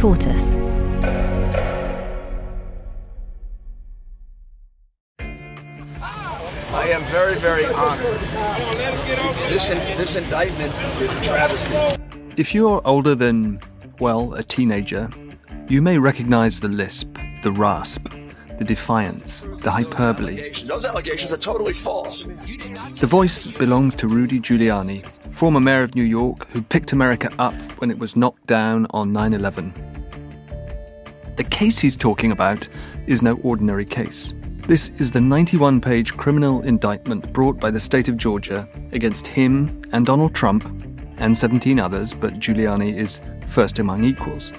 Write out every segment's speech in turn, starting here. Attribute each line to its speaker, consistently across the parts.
Speaker 1: Tortoise.
Speaker 2: I am very, very honored. This, in, this indictment is a travesty.
Speaker 3: If you're older than, well, a teenager, you may recognize the lisp, the rasp, the defiance, the hyperbole.
Speaker 2: Those allegations are totally false.
Speaker 3: The voice belongs to Rudy Giuliani, former mayor of New York who picked America up when it was knocked down on 9 11. The case he's talking about is no ordinary case. This is the 91 page criminal indictment brought by the state of Georgia against him and Donald Trump and 17 others, but Giuliani is first among equals.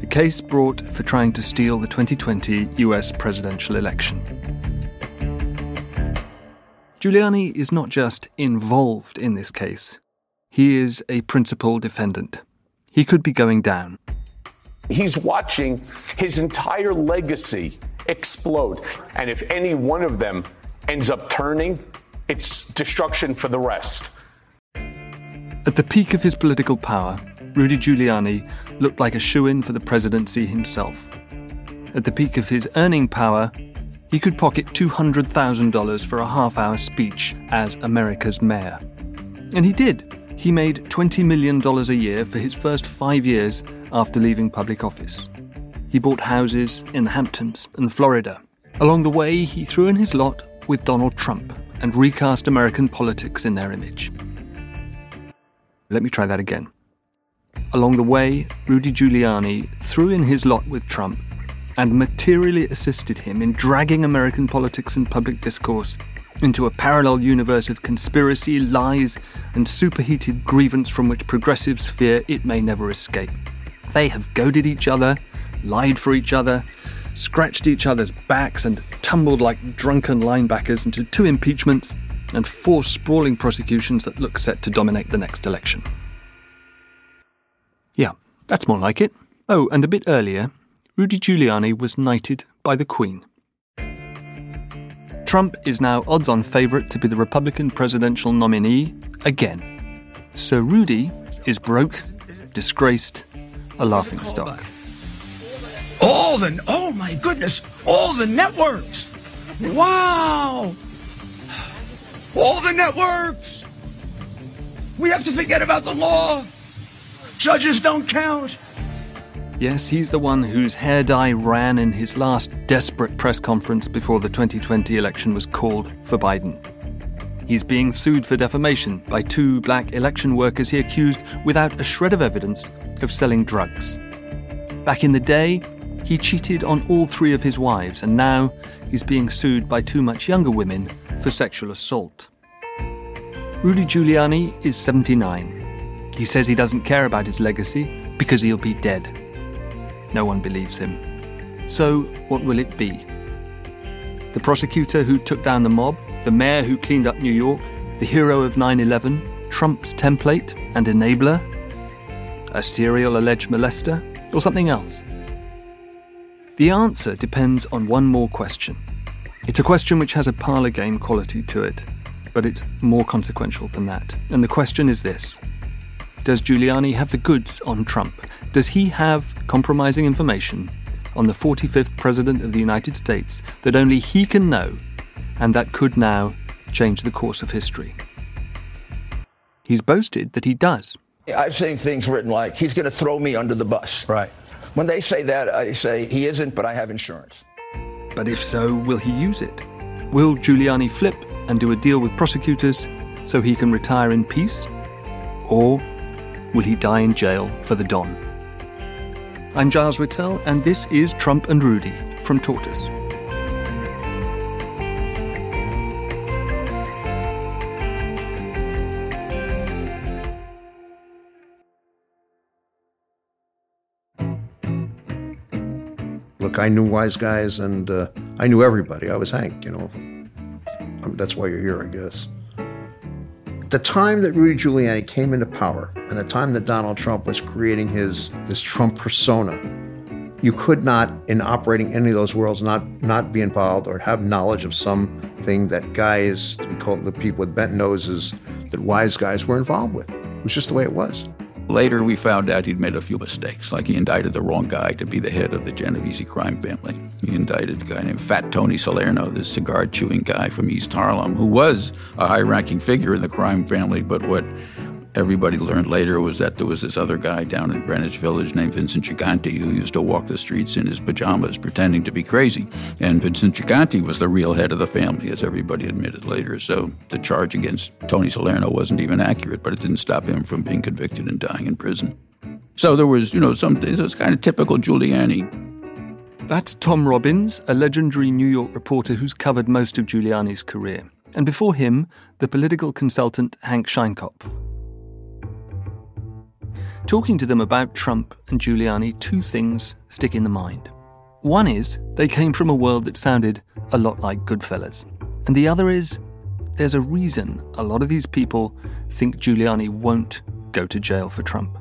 Speaker 3: The case brought for trying to steal the 2020 US presidential election. Giuliani is not just involved in this case, he is a principal defendant. He could be going down.
Speaker 4: He's watching his entire legacy explode. And if any one of them ends up turning, it's destruction for the rest.
Speaker 3: At the peak of his political power, Rudy Giuliani looked like a shoe in for the presidency himself. At the peak of his earning power, he could pocket $200,000 for a half hour speech as America's mayor. And he did. He made $20 million a year for his first five years after leaving public office. He bought houses in the Hamptons and Florida. Along the way, he threw in his lot with Donald Trump and recast American politics in their image. Let me try that again. Along the way, Rudy Giuliani threw in his lot with Trump and materially assisted him in dragging American politics and public discourse into a parallel universe of conspiracy, lies, and superheated grievance from which progressives fear it may never escape. They have goaded each other, lied for each other, scratched each other's backs, and tumbled like drunken linebackers into two impeachments and four sprawling prosecutions that look set to dominate the next election. Yeah, that's more like it. Oh, and a bit earlier, Rudy Giuliani was knighted by the Queen. Trump is now odds on favourite to be the Republican presidential nominee again. So Rudy is broke, disgraced, a laughing stock.
Speaker 5: All the, oh my goodness, all the networks. Wow. All the networks. We have to forget about the law. Judges don't count.
Speaker 3: Yes, he's the one whose hair dye ran in his last desperate press conference before the 2020 election was called for Biden. He's being sued for defamation by two black election workers he accused, without a shred of evidence, of selling drugs. Back in the day, he cheated on all three of his wives, and now he's being sued by two much younger women for sexual assault. Rudy Giuliani is 79. He says he doesn't care about his legacy because he'll be dead. No one believes him. So, what will it be? The prosecutor who took down the mob, the mayor who cleaned up New York, the hero of 9 11, Trump's template and enabler? A serial alleged molester? Or something else? The answer depends on one more question. It's a question which has a parlour game quality to it, but it's more consequential than that. And the question is this Does Giuliani have the goods on Trump? Does he have compromising information on the 45th President of the United States that only he can know and that could now change the course of history. He's boasted that he does.
Speaker 5: I've seen things written like, he's going to throw me under the bus.
Speaker 2: Right.
Speaker 5: When they say that, I say, he isn't, but I have insurance.
Speaker 3: But if so, will he use it? Will Giuliani flip and do a deal with prosecutors so he can retire in peace? Or will he die in jail for the Don? I'm Giles Whittell, and this is Trump and Rudy from Tortoise.
Speaker 6: Look, I knew wise guys and uh, I knew everybody. I was Hank, you know. Um, that's why you're here, I guess. The time that Rudy Giuliani came into power and the time that Donald Trump was creating his this Trump persona, you could not, in operating any of those worlds, not not be involved or have knowledge of something that guys, we call the people with bent noses, that wise guys were involved with. It was just the way it was.
Speaker 1: Later, we found out he'd made a few mistakes, like he indicted the wrong guy to be the head of the Genovese crime family. He indicted a guy named Fat Tony Salerno, this cigar chewing guy from East Harlem, who was a high ranking figure in the crime family, but what everybody learned later was that there was this other guy down in Greenwich Village named Vincent Gigante who used to walk the streets in his pajamas pretending to be crazy. And Vincent Gigante was the real head of the family, as everybody admitted later. So the charge against Tony Salerno wasn't even accurate, but it didn't stop him from being convicted and dying in prison. So there was, you know, some things that's kind of typical Giuliani.
Speaker 3: That's Tom Robbins, a legendary New York reporter who's covered most of Giuliani's career. And before him, the political consultant Hank Scheinkopf. Talking to them about Trump and Giuliani, two things stick in the mind. One is they came from a world that sounded a lot like Goodfellas. And the other is there's a reason a lot of these people think Giuliani won't go to jail for Trump.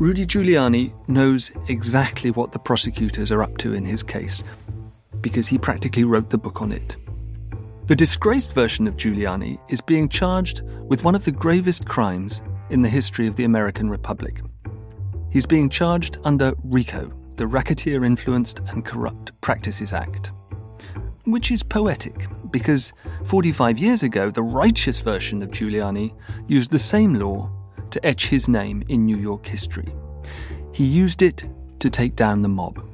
Speaker 3: Rudy Giuliani knows exactly what the prosecutors are up to in his case because he practically wrote the book on it. The disgraced version of Giuliani is being charged with one of the gravest crimes in the history of the American Republic. He's being charged under RICO, the Racketeer Influenced and Corrupt Practices Act. Which is poetic, because 45 years ago, the righteous version of Giuliani used the same law to etch his name in New York history. He used it to take down the mob.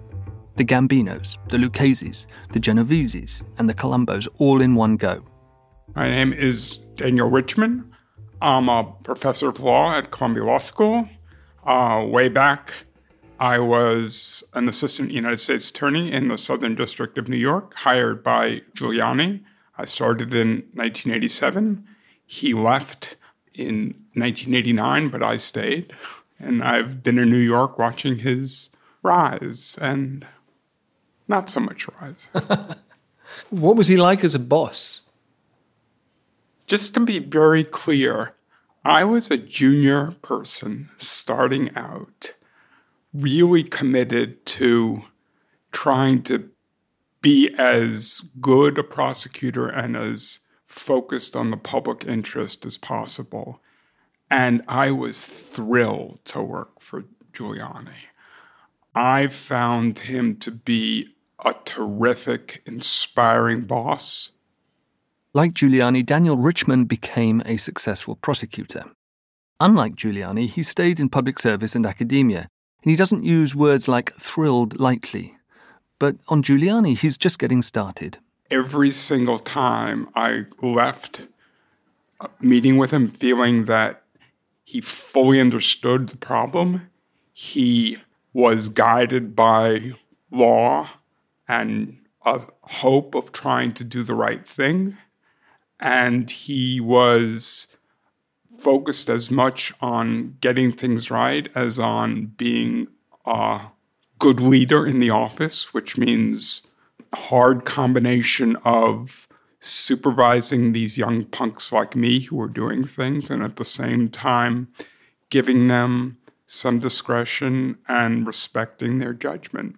Speaker 3: The Gambinos, the Lucchese's, the Genoveses, and the Colombos all in one go.
Speaker 7: My name is Daniel Richman. I'm a professor of law at Columbia Law School. Uh, way back, I was an assistant United States attorney in the Southern District of New York, hired by Giuliani. I started in 1987. He left in 1989, but I stayed. And I've been in New York watching his rise and not so much rise.
Speaker 8: what was he like as a boss?
Speaker 7: Just to be very clear, I was a junior person starting out, really committed to trying to be as good a prosecutor and as focused on the public interest as possible. And I was thrilled to work for Giuliani. I found him to be a terrific, inspiring boss
Speaker 3: like Giuliani, Daniel Richman became a successful prosecutor. Unlike Giuliani, he stayed in public service and academia, and he doesn't use words like thrilled lightly. But on Giuliani, he's just getting started.
Speaker 7: Every single time I left a meeting with him feeling that he fully understood the problem, he was guided by law and a hope of trying to do the right thing and he was focused as much on getting things right as on being a good leader in the office, which means hard combination of supervising these young punks like me who are doing things and at the same time giving them some discretion and respecting their judgment.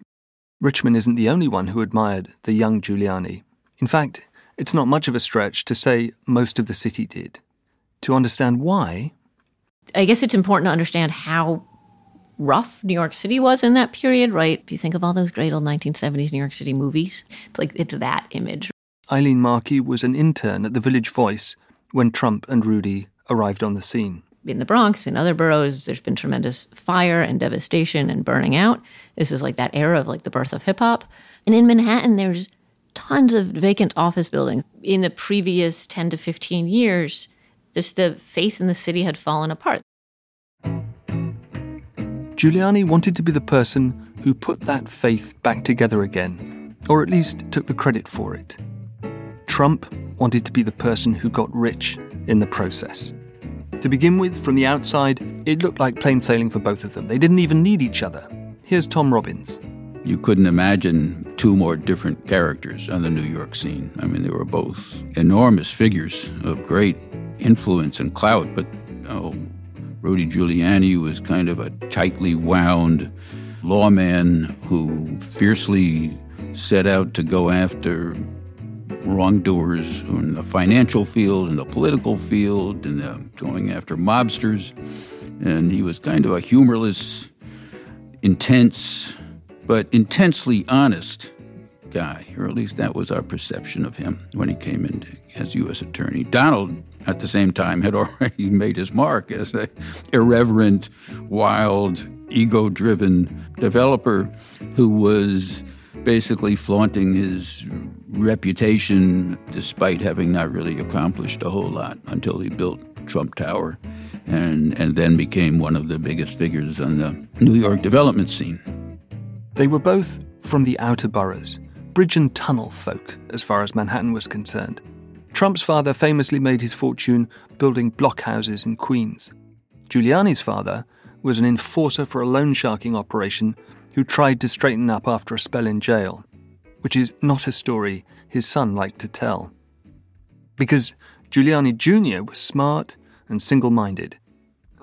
Speaker 3: Richman isn't the only one who admired the young Giuliani. In fact, it's not much of a stretch to say most of the city did. To understand why.
Speaker 9: I guess it's important to understand how rough New York City was in that period, right? If you think of all those great old 1970s New York City movies, it's like it's that image.
Speaker 3: Eileen Markey was an intern at the Village Voice when Trump and Rudy arrived on the scene.
Speaker 9: In the Bronx, in other boroughs, there's been tremendous fire and devastation and burning out. This is like that era of like the birth of hip hop. And in Manhattan, there's tons of vacant office buildings. In the previous 10 to 15 years, just the faith in the city had fallen apart.
Speaker 3: Giuliani wanted to be the person who put that faith back together again, or at least took the credit for it. Trump wanted to be the person who got rich in the process. To begin with, from the outside, it looked like plain sailing for both of them. They didn't even need each other. Here's Tom Robbins.
Speaker 1: You couldn't imagine two more different characters on the New York scene. I mean, they were both enormous figures of great influence and clout, but oh, Rudy Giuliani was kind of a tightly wound lawman who fiercely set out to go after wrongdoers in the financial field, in the political field, and the, going after mobsters. And he was kind of a humorless, intense, but intensely honest guy, or at least that was our perception of him when he came in as U.S. Attorney. Donald, at the same time, had already made his mark as an irreverent, wild, ego driven developer who was basically flaunting his reputation despite having not really accomplished a whole lot until he built Trump Tower and, and then became one of the biggest figures on the New York development scene.
Speaker 3: They were both from the outer boroughs, bridge and tunnel folk as far as Manhattan was concerned. Trump's father famously made his fortune building blockhouses in Queens. Giuliani's father was an enforcer for a loan sharking operation who tried to straighten up after a spell in jail, which is not a story his son liked to tell. Because Giuliani Jr. was smart and single minded.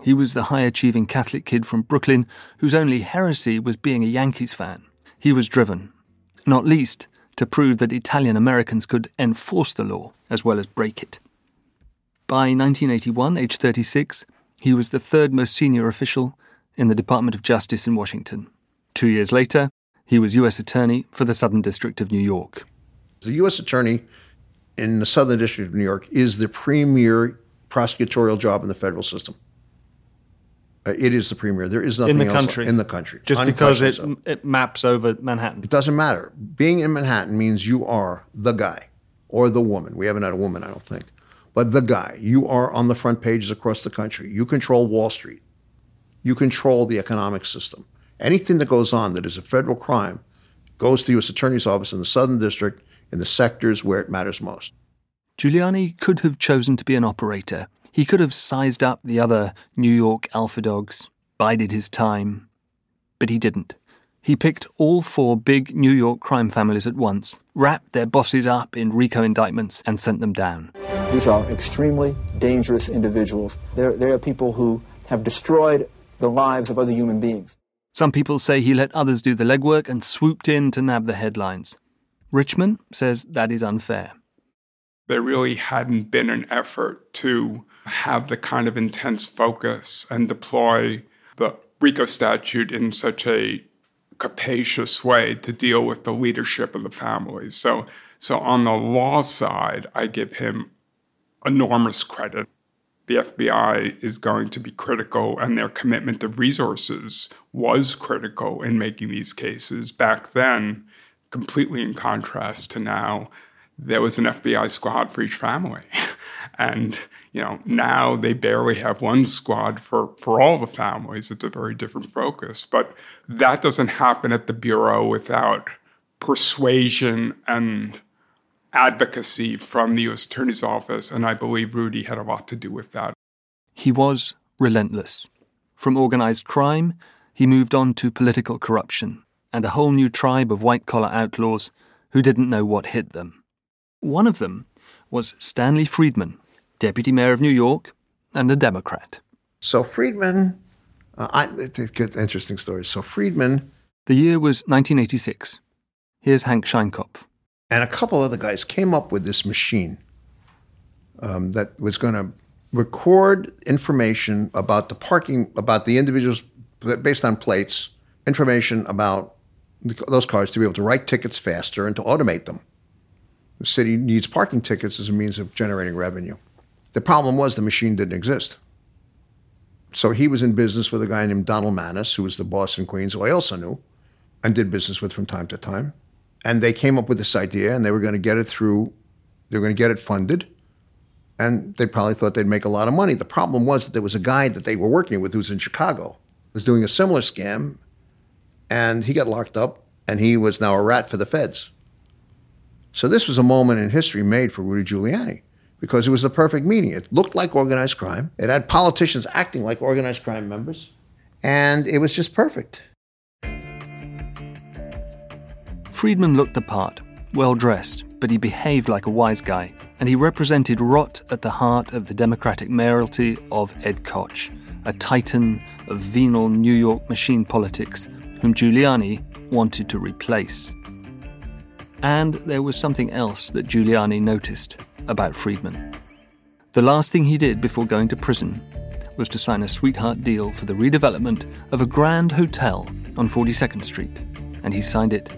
Speaker 3: He was the high achieving Catholic kid from Brooklyn whose only heresy was being a Yankees fan. He was driven, not least to prove that Italian Americans could enforce the law as well as break it. By 1981, age 36, he was the third most senior official in the Department of Justice in Washington. Two years later, he was U.S. Attorney for the Southern District of New York.
Speaker 6: The U.S. Attorney in the Southern District of New York is the premier prosecutorial job in the federal system. Uh, it is the premier. There is nothing
Speaker 8: in the
Speaker 6: else
Speaker 8: country.
Speaker 6: in the country.
Speaker 8: Just because it,
Speaker 6: so.
Speaker 8: it maps over Manhattan.
Speaker 6: It doesn't matter. Being in Manhattan means you are the guy or the woman. We haven't had a woman, I don't think. But the guy. You are on the front pages across the country. You control Wall Street. You control the economic system. Anything that goes on that is a federal crime goes to the U.S. Attorney's Office in the Southern District in the sectors where it matters most.
Speaker 3: Giuliani could have chosen to be an operator. He could have sized up the other New York alpha dogs, bided his time. But he didn't. He picked all four big New York crime families at once, wrapped their bosses up in RICO indictments, and sent them down.
Speaker 10: These are extremely dangerous individuals. They're, they're people who have destroyed the lives of other human beings.
Speaker 3: Some people say he let others do the legwork and swooped in to nab the headlines. Richman says that is unfair.
Speaker 7: There really hadn't been an effort to have the kind of intense focus and deploy the RICO statute in such a capacious way to deal with the leadership of the families. So, so on the law side, I give him enormous credit. The FBI is going to be critical, and their commitment of resources was critical in making these cases. Back then, completely in contrast to now, there was an FBI squad for each family. and, you know, now they barely have one squad for, for all the families. It's a very different focus. But that doesn't happen at the Bureau without persuasion and advocacy from the U.S. Attorney's Office. And I believe Rudy had a lot to do with that.
Speaker 3: He was relentless. From organized crime, he moved on to political corruption and a whole new tribe of white collar outlaws who didn't know what hit them. One of them was Stanley Friedman, deputy mayor of New York and a Democrat.
Speaker 6: So Friedman, uh, I, it's a good, interesting story. So Friedman
Speaker 3: The year was 1986. Here's Hank Scheinkopf.
Speaker 6: and a couple other guys came up with this machine um, that was going to record information about the parking, about the individuals based on plates, information about those cars to be able to write tickets faster and to automate them. The city needs parking tickets as a means of generating revenue. The problem was the machine didn't exist. So he was in business with a guy named Donald Manes, who was the boss in Queens, who I also knew and did business with from time to time. And they came up with this idea and they were going to get it through, they were going to get it funded. And they probably thought they'd make a lot of money. The problem was that there was a guy that they were working with who was in Chicago, was doing a similar scam, and he got locked up and he was now a rat for the feds. So this was a moment in history made for Rudy Giuliani because it was the perfect meeting. It looked like organized crime. It had politicians acting like organized crime members, and it was just perfect.
Speaker 3: Friedman looked the part, well dressed, but he behaved like a wise guy, and he represented rot at the heart of the Democratic mayoralty of Ed Koch, a titan of venal New York machine politics whom Giuliani wanted to replace. And there was something else that Giuliani noticed about Friedman. The last thing he did before going to prison was to sign a sweetheart deal for the redevelopment of a grand hotel on 42nd Street, and he signed it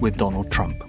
Speaker 3: with Donald Trump.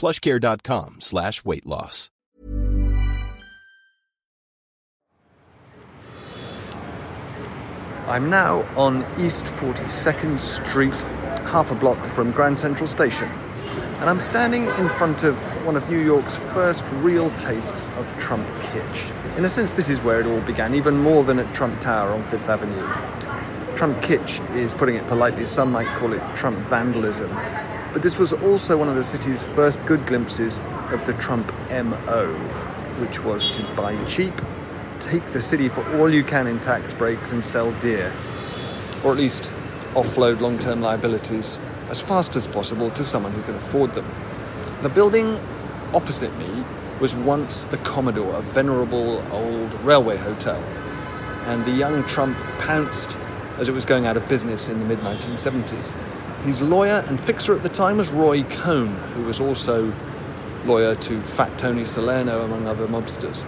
Speaker 11: plushcare.com slash weight loss.
Speaker 3: I'm now on East 42nd Street, half a block from Grand Central Station, and I'm standing in front of one of New York's first real tastes of Trump kitsch. In a sense, this is where it all began, even more than at Trump Tower on Fifth Avenue. Trump kitsch is, putting it politely, some might call it Trump vandalism, but this was also one of the city's first good glimpses of the Trump MO, which was to buy cheap, take the city for all you can in tax breaks, and sell dear. Or at least offload long term liabilities as fast as possible to someone who can afford them. The building opposite me was once the Commodore, a venerable old railway hotel, and the young Trump pounced as it was going out of business in the mid 1970s. His lawyer and fixer at the time was Roy Cohn, who was also lawyer to Fat Tony Salerno, among other mobsters.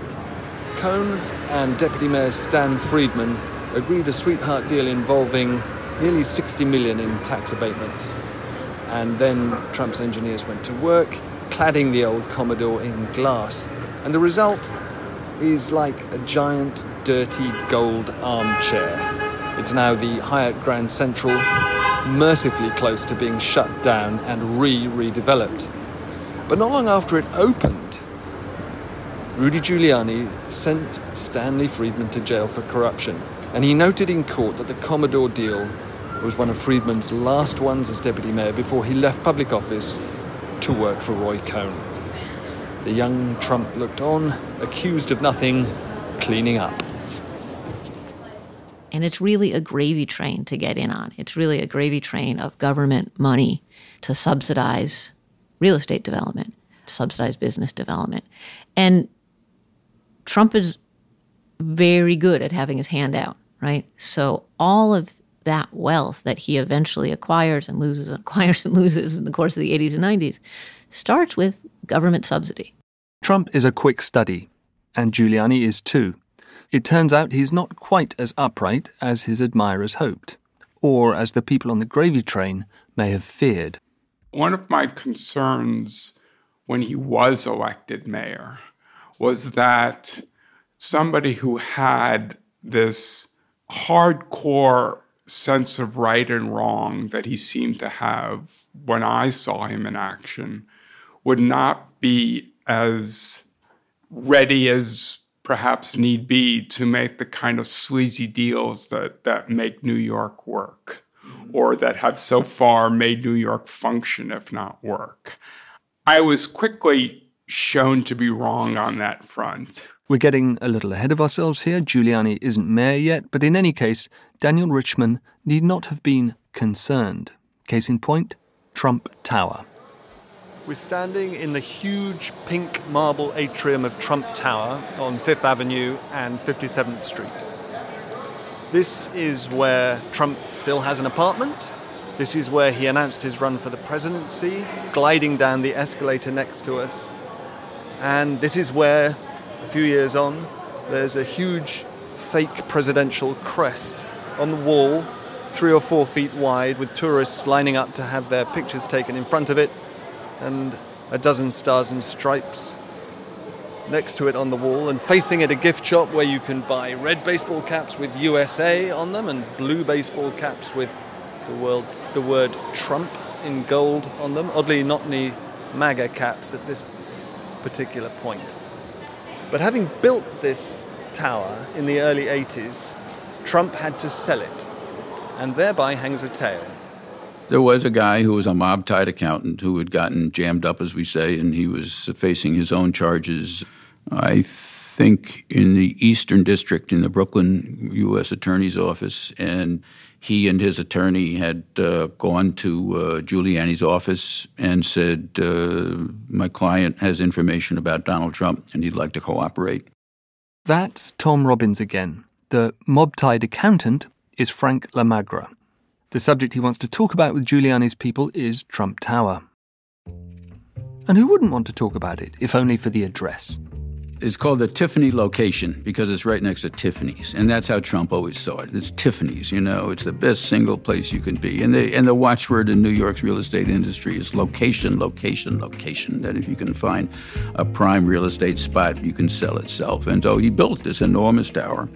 Speaker 3: Cohn and Deputy Mayor Stan Friedman agreed a sweetheart deal involving nearly 60 million in tax abatements. And then Trump's engineers went to work, cladding the old Commodore in glass. And the result is like a giant, dirty gold armchair. It's now the Hyatt Grand Central, mercifully close to being shut down and re redeveloped. But not long after it opened, Rudy Giuliani sent Stanley Friedman to jail for corruption, and he noted in court that the Commodore deal was one of Friedman's last ones as deputy mayor before he left public office to work for Roy Cohn. The young Trump looked on, accused of nothing, cleaning up.
Speaker 9: And it's really a gravy train to get in on. It's really a gravy train of government money to subsidize real estate development. subsidize business development. And Trump is very good at having his hand out, right? So all of that wealth that he eventually acquires and loses and acquires and loses in the course of the 80s and 90s starts with government subsidy.
Speaker 3: Trump is a quick study, and Giuliani is too. It turns out he's not quite as upright as his admirers hoped, or as the people on the gravy train may have feared.
Speaker 7: One of my concerns when he was elected mayor was that somebody who had this hardcore sense of right and wrong that he seemed to have when I saw him in action would not be as ready as perhaps need be to make the kind of sleazy deals that, that make New York work mm-hmm. or that have so far made New York function, if not work. I was quickly shown to be wrong on that front.
Speaker 3: We're getting a little ahead of ourselves here. Giuliani isn't mayor yet, but in any case, Daniel Richman need not have been concerned. Case in point, Trump Tower. We're standing in the huge pink marble atrium of Trump Tower on Fifth Avenue and 57th Street. This is where Trump still has an apartment. This is where he announced his run for the presidency, gliding down the escalator next to us. And this is where, a few years on, there's a huge fake presidential crest on the wall, three or four feet wide, with tourists lining up to have their pictures taken in front of it, and a dozen stars and stripes next to it on the wall, and facing it a gift shop where you can buy red baseball caps with USA on them and blue baseball caps with the, world, the word Trump in gold on them. Oddly, not any MAGA caps at this particular point. But having built this tower in the early 80s, Trump had to sell it, and thereby hangs a tale.
Speaker 1: There was a guy who was a mob tied accountant who had gotten jammed up, as we say, and he was facing his own charges. I think in the Eastern District in the Brooklyn U.S. Attorney's Office, and he and his attorney had uh, gone to uh, Giuliani's office and said, uh, My client has information about Donald Trump and he'd like to cooperate.
Speaker 3: That's Tom Robbins again. The mob tied accountant is Frank LaMagra. The subject he wants to talk about with Giuliani's people is Trump Tower. And who wouldn't want to talk about it, if only for the address?
Speaker 1: It's called the Tiffany location because it's right next to Tiffany's, and that's how Trump always saw it. It's Tiffany's, you know. It's the best single place you can be, and the and the watchword in New York's real estate industry is location, location, location. That if you can find a prime real estate spot, you can sell itself. And so he built this enormous tower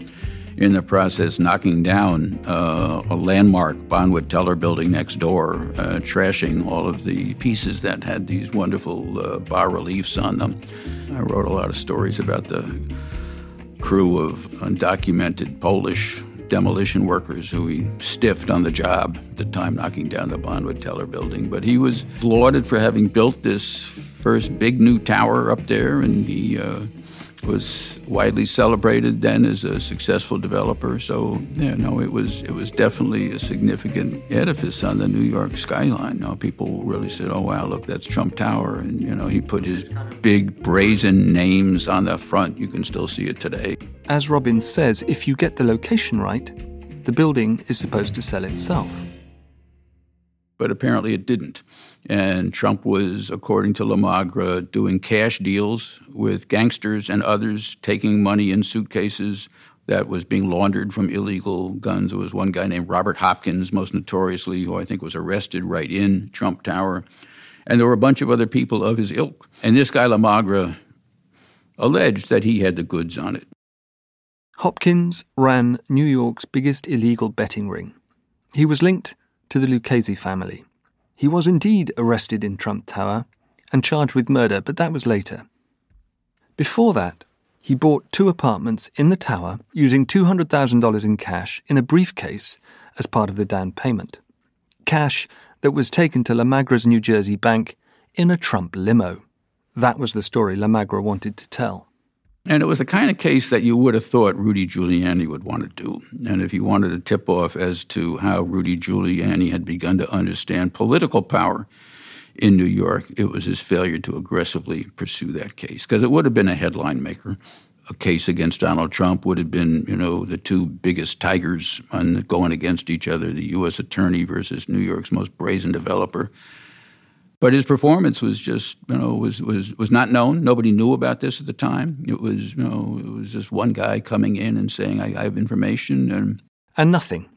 Speaker 1: in the process knocking down uh, a landmark Bonwit Teller building next door, uh, trashing all of the pieces that had these wonderful uh, bas reliefs on them. I wrote a lot of stories about the crew of undocumented Polish demolition workers who he stiffed on the job at the time knocking down the Bonwit Teller building. But he was lauded for having built this first big new tower up there, and he uh, was widely celebrated then as a successful developer. So, yeah, no, it was it was definitely a significant edifice on the New York skyline. You know, people really said, "Oh wow, look, that's Trump Tower," and you know, he put his big brazen names on the front. You can still see it today.
Speaker 3: As Robbins says, if you get the location right, the building is supposed to sell itself.
Speaker 1: But apparently it didn't. And Trump was, according to LaMagra, doing cash deals with gangsters and others, taking money in suitcases that was being laundered from illegal guns. There was one guy named Robert Hopkins, most notoriously, who I think was arrested right in Trump Tower. And there were a bunch of other people of his ilk. And this guy, LaMagra, alleged that he had the goods on it.
Speaker 3: Hopkins ran New York's biggest illegal betting ring. He was linked to the Lucchese family. He was indeed arrested in Trump Tower and charged with murder, but that was later. Before that, he bought two apartments in the tower using $200,000 in cash in a briefcase as part of the down payment. Cash that was taken to LaMagra's New Jersey bank in a Trump limo. That was the story LaMagra wanted to tell.
Speaker 1: And it was the kind of case that you would have thought Rudy Giuliani would want to do. And if you wanted a tip off as to how Rudy Giuliani had begun to understand political power in New York, it was his failure to aggressively pursue that case because it would have been a headline maker. A case against Donald Trump would have been, you know, the two biggest tigers on going against each other: the U.S. attorney versus New York's most brazen developer. But his performance was just, you know, was was was not known. Nobody knew about this at the time. It was, you know, it was just one guy coming in and saying, "I, I have information," and
Speaker 3: and nothing,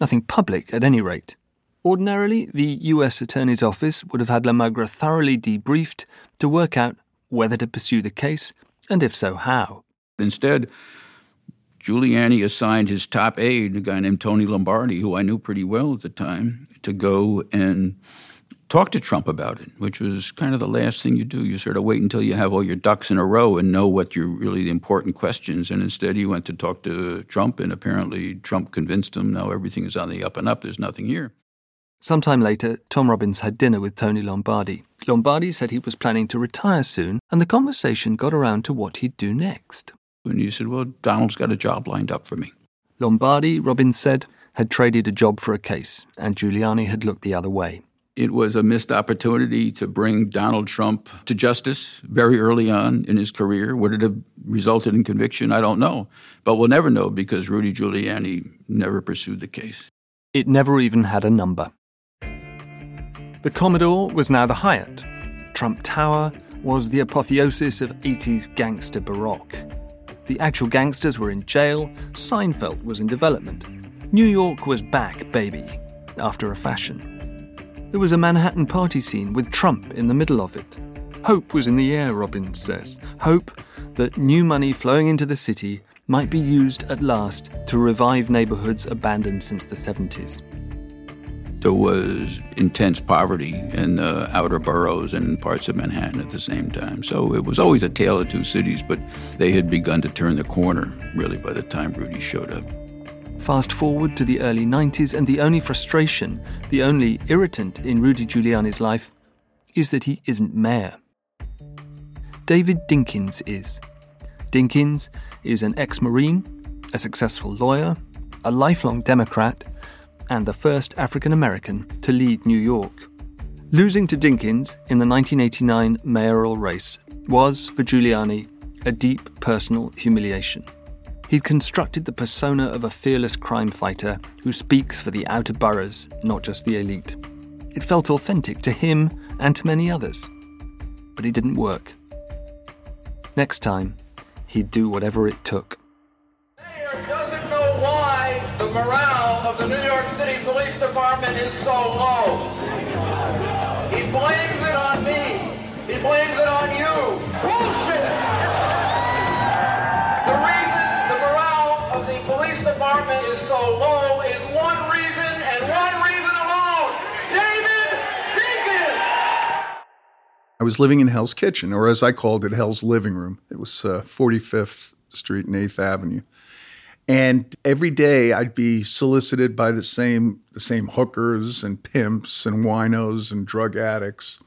Speaker 3: nothing public at any rate. Ordinarily, the U.S. Attorney's Office would have had Lamagra thoroughly debriefed to work out whether to pursue the case, and if so, how.
Speaker 1: Instead, Giuliani assigned his top aide, a guy named Tony Lombardi, who I knew pretty well at the time, to go and talk to Trump about it, which was kind of the last thing you do. You sort of wait until you have all your ducks in a row and know what your really the important questions. And instead, he went to talk to Trump, and apparently Trump convinced him now everything is on the up and up. There's nothing here.
Speaker 3: Sometime later, Tom Robbins had dinner with Tony Lombardi. Lombardi said he was planning to retire soon, and the conversation got around to what he'd do next.
Speaker 1: And he said, Well, Donald's got a job lined up for me.
Speaker 3: Lombardi, Robbins said, had traded a job for a case, and Giuliani had looked the other way.
Speaker 1: It was a missed opportunity to bring Donald Trump to justice very early on in his career. Would it have resulted in conviction? I don't know. But we'll never know because Rudy Giuliani never pursued the case.
Speaker 3: It never even had a number. The Commodore was now the Hyatt. Trump Tower was the apotheosis of 80s gangster baroque. The actual gangsters were in jail, Seinfeld was in development. New York was back, baby, after a fashion. There was a Manhattan party scene with Trump in the middle of it. Hope was in the air, Robbins says. Hope that new money flowing into the city might be used at last to revive neighborhoods abandoned since the 70s.
Speaker 1: There was intense poverty in the outer boroughs and parts of Manhattan at the same time. So it was always a tale of two cities, but they had begun to turn the corner, really, by the time Rudy showed up.
Speaker 3: Fast forward to the early 90s, and the only frustration, the only irritant in Rudy Giuliani's life is that he isn't mayor. David Dinkins is. Dinkins is an ex Marine, a successful lawyer, a lifelong Democrat, and the first African American to lead New York. Losing to Dinkins in the 1989 mayoral race was, for Giuliani, a deep personal humiliation. He'd constructed the persona of a fearless crime fighter who speaks for the outer boroughs, not just the elite. It felt authentic to him and to many others. But it didn't work. Next time, he'd do whatever it took.
Speaker 12: Mayor doesn't know why the morale of the New York City Police Department is so low. He blames it on me. He blames it on you.
Speaker 13: I was living in Hell's Kitchen, or as I called it, Hell's Living Room. It was uh, 45th Street and 8th Avenue. And every day I'd be solicited by the same the same hookers and pimps and winos and drug addicts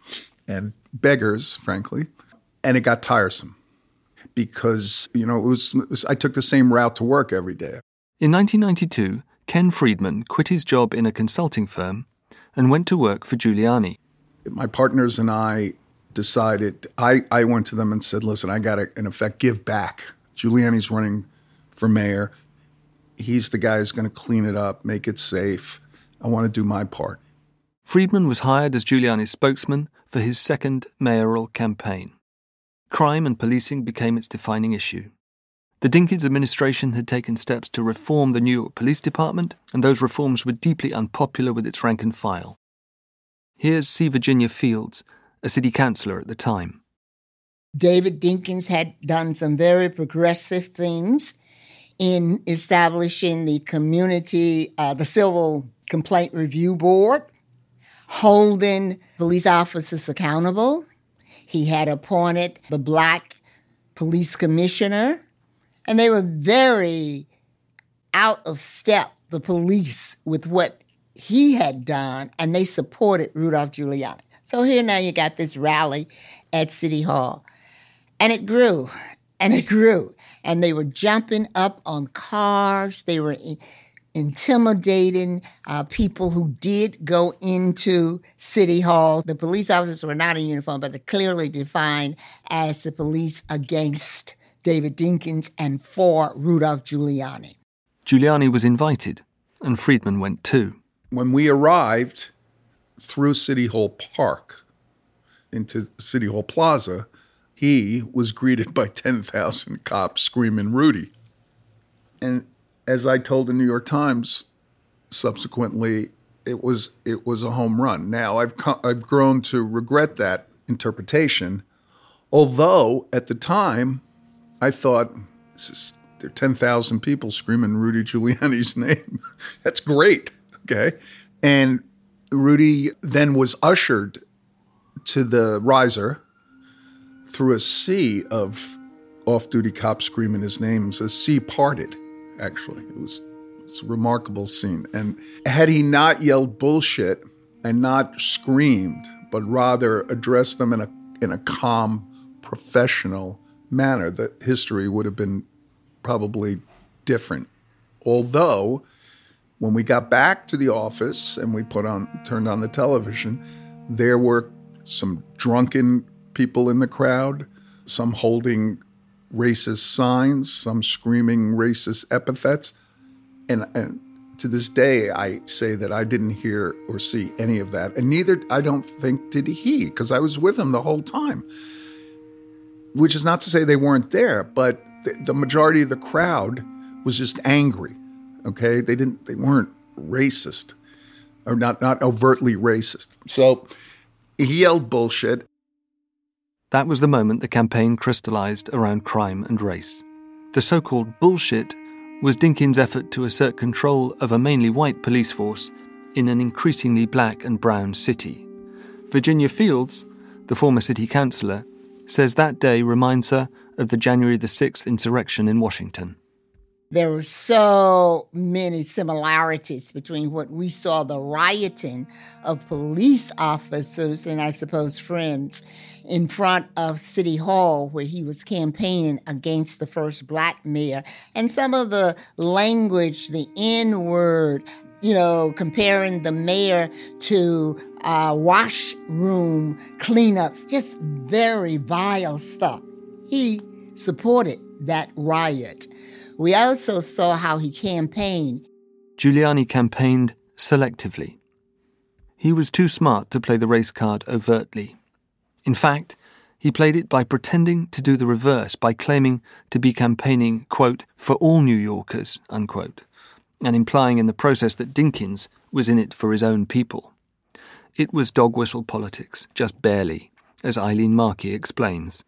Speaker 13: and beggars, frankly. And it got tiresome because, you know, it was, it was I took the same route to work every day.
Speaker 3: In 1992, Ken Frydman quit his job in a consulting firm and went to work for Giuliani.
Speaker 13: My partners and I decided, I, I went to them and said, listen, I got to, in effect, give back. Giuliani's running for mayor. He's the guy who's going to clean it up, make it safe. I want to do my part.
Speaker 3: Frydman was hired as Giuliani's spokesman for his second mayoral campaign. Crime and policing became its defining issue. The Dinkins administration had taken steps to reform the New York Police Department, and those reforms were deeply unpopular with its rank and file. Here's C. Virginia Fields, a city councilor at the time.
Speaker 14: David Dinkins had done some very progressive things in establishing the community, uh, the Civil Complaint Review Board, holding police officers accountable. He had appointed the black police commissioner, and they were very out of step, the police, with what he had done, and they supported Rudolph Giuliani. So here now you got this rally at City Hall. And it grew and it grew. And they were jumping up on cars. They were intimidating uh, people who did go into City Hall. The police officers were not in uniform, but they're clearly defined as the police against David Dinkins and for Rudolph Giuliani.
Speaker 3: Giuliani was invited, and Frydman went too.
Speaker 13: When we arrived through City Hall Park into City Hall Plaza, he was greeted by 10,000 cops screaming, Rudy. And as I told the New York Times subsequently, it was it was a home run. Now I've co- I've grown to regret that interpretation, although at the time I thought this is there are ten thousand people screaming Rudy Giuliani's name. That's great. Okay, and Rudy then was ushered to the riser through a sea of off-duty cops screaming his name. A sea parted actually. It was it's a remarkable scene. And had he not yelled bullshit and not screamed, but rather addressed them in a in a calm, professional manner, that history would have been probably different. Although when we got back to the office and we put on turned on the television, there were some drunken people in the crowd, some holding racist signs, some screaming racist epithets. And, and to this day, I say that I didn't hear or see any of that. And neither, I don't think, did he, because I was with him the whole time. Which is not to say they weren't there, but the, the majority of the crowd was just angry. Okay. They didn't, they weren't racist or not, not overtly racist. So he yelled bullshit.
Speaker 3: That was the moment the campaign crystallized around crime and race. The so called bullshit was Dinkins' effort to assert control of a mainly white police force in an increasingly black and brown city. Virginia Fields, the former city councillor, says that day reminds her of the January the 6th insurrection in Washington.
Speaker 14: There were so many similarities between what we saw the rioting of police officers and I suppose friends in front of City Hall where he was campaigning against the first black mayor and some of the language, the N word, you know, comparing the mayor to uh, washroom cleanups, just very vile stuff. He supported that riot. We also saw how he campaigned.
Speaker 3: Giuliani campaigned selectively. He was too smart to play the race card overtly. In fact, he played it by pretending to do the reverse by claiming to be campaigning, quote, for all New Yorkers, unquote, and implying in the process that Dinkins was in it for his own people. It was dog whistle politics, just barely, as Eileen Markey explains.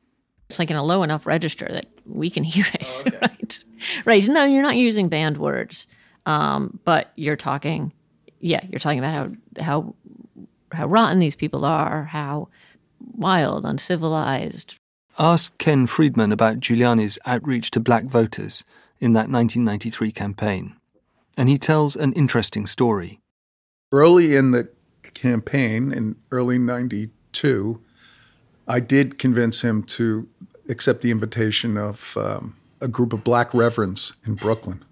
Speaker 9: It's like in a low enough register that we can hear it, oh, okay. right? Right. No, you're not using banned words, um, but you're talking, yeah, you're talking about how how how rotten these people are, how wild, uncivilized.
Speaker 3: Ask Ken Frydman about Giuliani's outreach to black voters in that 1993 campaign, and he tells an interesting story.
Speaker 13: Early in the campaign, in early 92, I did convince him to accept the invitation of um, a group of black reverends in Brooklyn,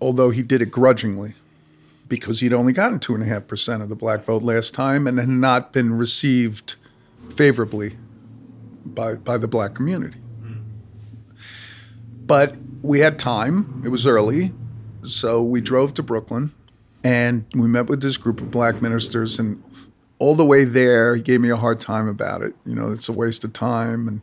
Speaker 13: although he did it grudgingly because he'd only gotten 2.5% of the black vote last time and had not been received favorably by, by the black community. But we had time, it was early, so we drove to Brooklyn and we met with this group of black ministers and all the way there he gave me a hard time about it you know it's a waste of time and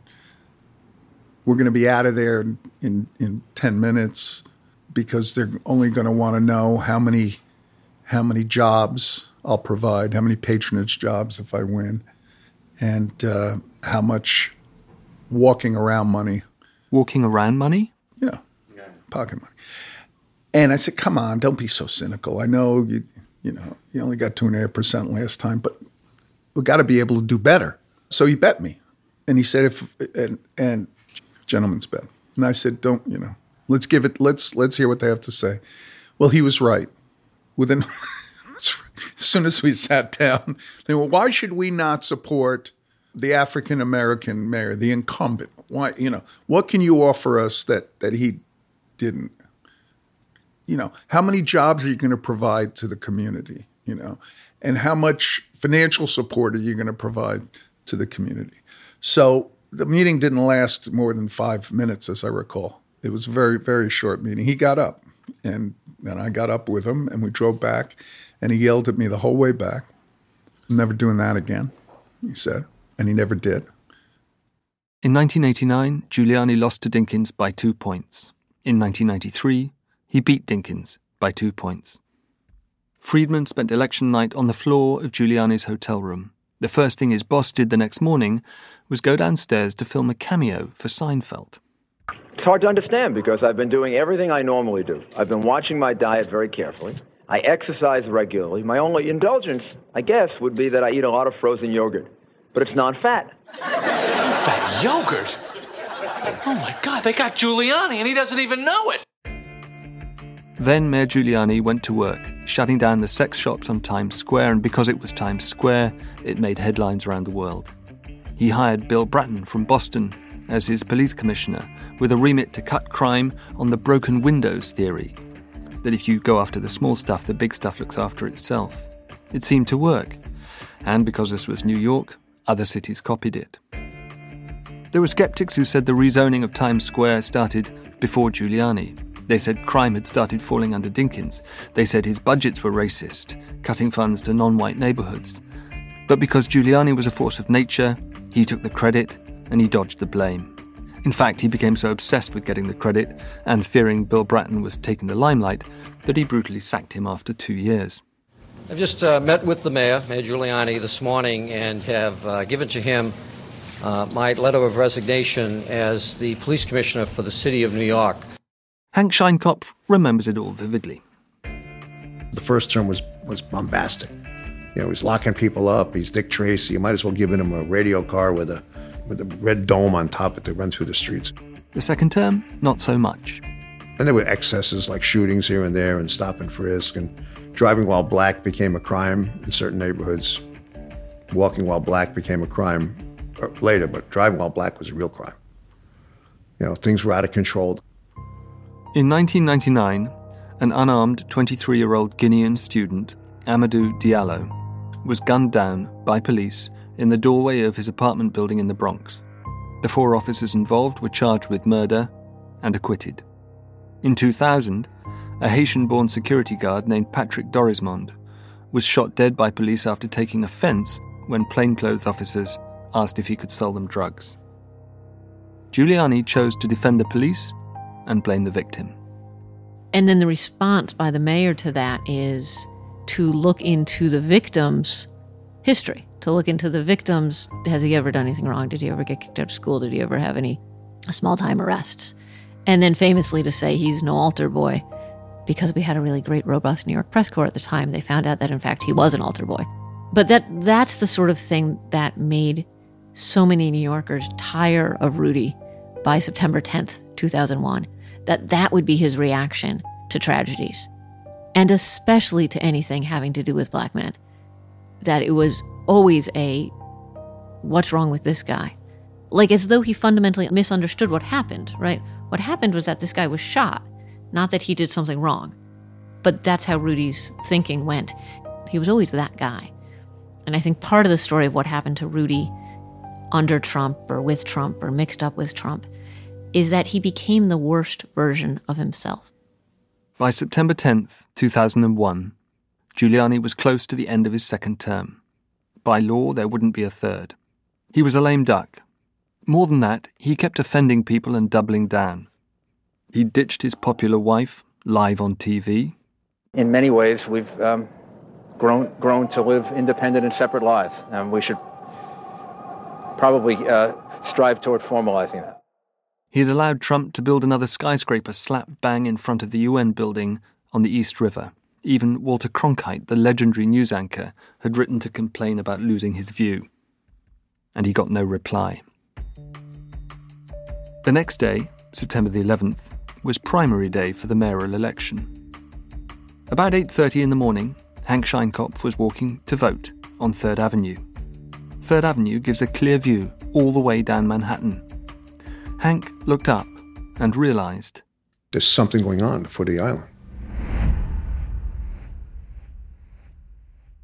Speaker 13: we're going to be out of there in, in, in 10 minutes because they're only going to want to know how many how many jobs I'll provide, how many patronage jobs if I win, and uh, how much walking around money.
Speaker 3: Walking around money?
Speaker 13: Know, yeah. pocket money. And I said, "Come on, don't be so cynical. I know you, you know, you only got two and a half percent last time, but we got to be able to do better." So he bet me, and he said, "If and and gentleman's bet," and I said, "Don't you know? Let's give it. Let's let's hear what they have to say." Well, he was right. Within as soon as we sat down, they were, "Why should we not support?" the African American mayor, the incumbent. Why, you know, what can you offer us that that he didn't? You know, how many jobs are you going to provide to the community, you know, and how much financial support are you going to provide to the community? So the meeting didn't last more than five minutes, as I recall. It was a very, very short meeting. He got up, and, and I got up with him, and we drove back, and he yelled at me the whole way back. I'm never doing that again, he said, and he never did.
Speaker 3: In 1989, Giuliani lost to Dinkins by two points. In 1993, he beat Dinkins by two points. Frydman spent election night on the floor of Giuliani's hotel room. The first thing his boss did the next morning was go downstairs to film a cameo for Seinfeld.
Speaker 2: It's hard to understand because I've been doing everything I normally do. I've been watching my diet very carefully. I exercise regularly. My only indulgence, I guess, would be that I eat a lot of frozen yogurt, but it's non fat.
Speaker 15: Fat yogurt? Oh my God, they got Giuliani and he doesn't even know it.
Speaker 3: Then Mayor Giuliani went to work, shutting down the sex shops on Times Square, and because it was Times Square, it made headlines around the world. He hired Bill Bratton from Boston as his police commissioner, with a remit to cut crime on the broken windows theory that if you go after the small stuff, the big stuff looks after itself. It seemed to work, and because this was New York, other cities copied it. There were skeptics who said the rezoning of Times Square started before Giuliani. They said crime had started falling under Dinkins. They said his budgets were racist, cutting funds to non white neighborhoods. But because Giuliani was a force of nature, he took the credit and he dodged the blame. In fact, he became so obsessed with getting the credit and fearing Bill Bratton was taking the limelight that he brutally sacked him after two years.
Speaker 16: I've just uh, met with the mayor, Mayor Giuliani, this morning and have uh, given to him uh, my letter of resignation as the police commissioner for the city of New York.
Speaker 3: Hank Scheinkopf remembers it all vividly.
Speaker 6: The first term was, was bombastic. You know, he's locking people up. He's Dick Tracy. You might as well give him a radio car with a, with a red dome on top of it to run through the streets.
Speaker 3: The second term, not so much.
Speaker 6: And there were excesses like shootings here and there and stop and frisk. And driving while black became a crime in certain neighborhoods. Walking while black became a crime uh, later, but driving while black was a real crime. You know, things were out of control.
Speaker 3: In 1999, an unarmed 23 year old Guinean student, Amadou Diallo, was gunned down by police in the doorway of his apartment building in the Bronx. The four officers involved were charged with murder and acquitted. In 2000, a Haitian born security guard named Patrick Dorismond was shot dead by police after taking offense when plainclothes officers asked if he could sell them drugs. Giuliani chose to defend the police and blame the victim.
Speaker 9: And then the response by the mayor to that is to look into the victim's history, to look into the victim's has he ever done anything wrong? Did he ever get kicked out of school? Did he ever have any small time arrests? And then famously to say he's no altar boy because we had a really great robust New York press corps at the time. They found out that in fact he was an altar boy. But that that's the sort of thing that made so many New Yorkers tire of Rudy by September 10th, 2001, that that would be his reaction to tragedies, and especially to anything having to do with black men. That it was always a, what's wrong with this guy? Like as though he fundamentally misunderstood what happened, right? What happened was that this guy was shot, not that he did something wrong. But that's how Rudy's thinking went. He was always that guy. And I think part of the story of what happened to Rudy under Trump or with Trump or mixed up with Trump is that he became the worst version of himself.
Speaker 3: By September 10th, 2001, Giuliani was close to the end of his second term. By law, there wouldn't be a third. He was a lame duck. More than that, he kept offending people and doubling down. He ditched his popular wife live on TV.
Speaker 10: In many ways, we've um, grown grown to live independent and separate lives, and we should probably uh, strive toward formalizing that.
Speaker 3: He had allowed Trump to build another skyscraper slap bang in front of the UN building on the East River. Even Walter Cronkite, the legendary news anchor, had written to complain about losing his view. And he got no reply. The next day, September the 11th, was primary day for the mayoral election. About 8:30 in the morning, Hank Scheinkopf was walking to vote on 3rd Avenue. 3rd Avenue gives a clear view all the way down Manhattan. Hank looked up and realized
Speaker 6: there's something going on for the the island.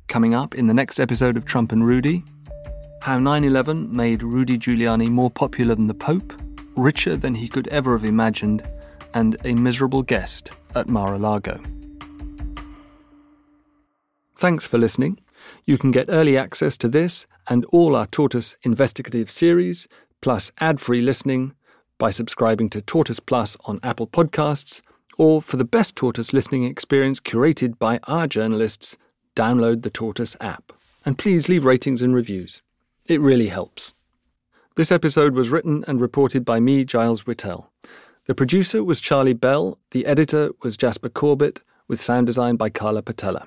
Speaker 3: Coming up in the next episode of Trump and Rudy, how 9 11 made Rudy Giuliani more popular than the Pope, richer than he could ever have imagined, and a miserable guest at Mar a Lago. Thanks for listening. You can get early access to this and all our Tortoise investigative series, plus ad free listening by subscribing to Tortoise Plus on Apple Podcasts, or for the best Tortoise listening experience curated by our journalists, download the Tortoise app. And please leave ratings and reviews. It really helps. This episode was written and reported by me, Giles Whittell. The producer was Charlie Bell, the editor was Jasper Corbett, with sound design by Carla Patella.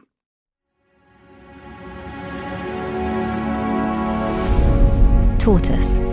Speaker 17: Tortoise.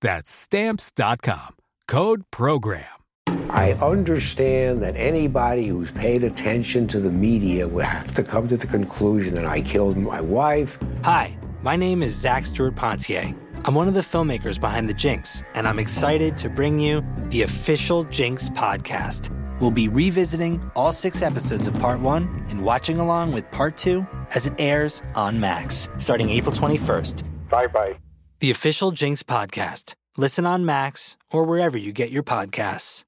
Speaker 18: That's stamps.com. Code program.
Speaker 19: I understand that anybody who's paid attention to the media would have to come to the conclusion that I killed my wife.
Speaker 20: Hi, my name is Zac Stuart-Pontier. I'm one of the filmmakers behind The Jinx, and I'm excited to bring you the official Jinx podcast. We'll be revisiting all six episodes of Part 1 and watching along with Part 2 as it airs on Max, starting April 21st.
Speaker 19: Bye bye.
Speaker 20: The official Jinx podcast. Listen on Max or wherever you get your podcasts.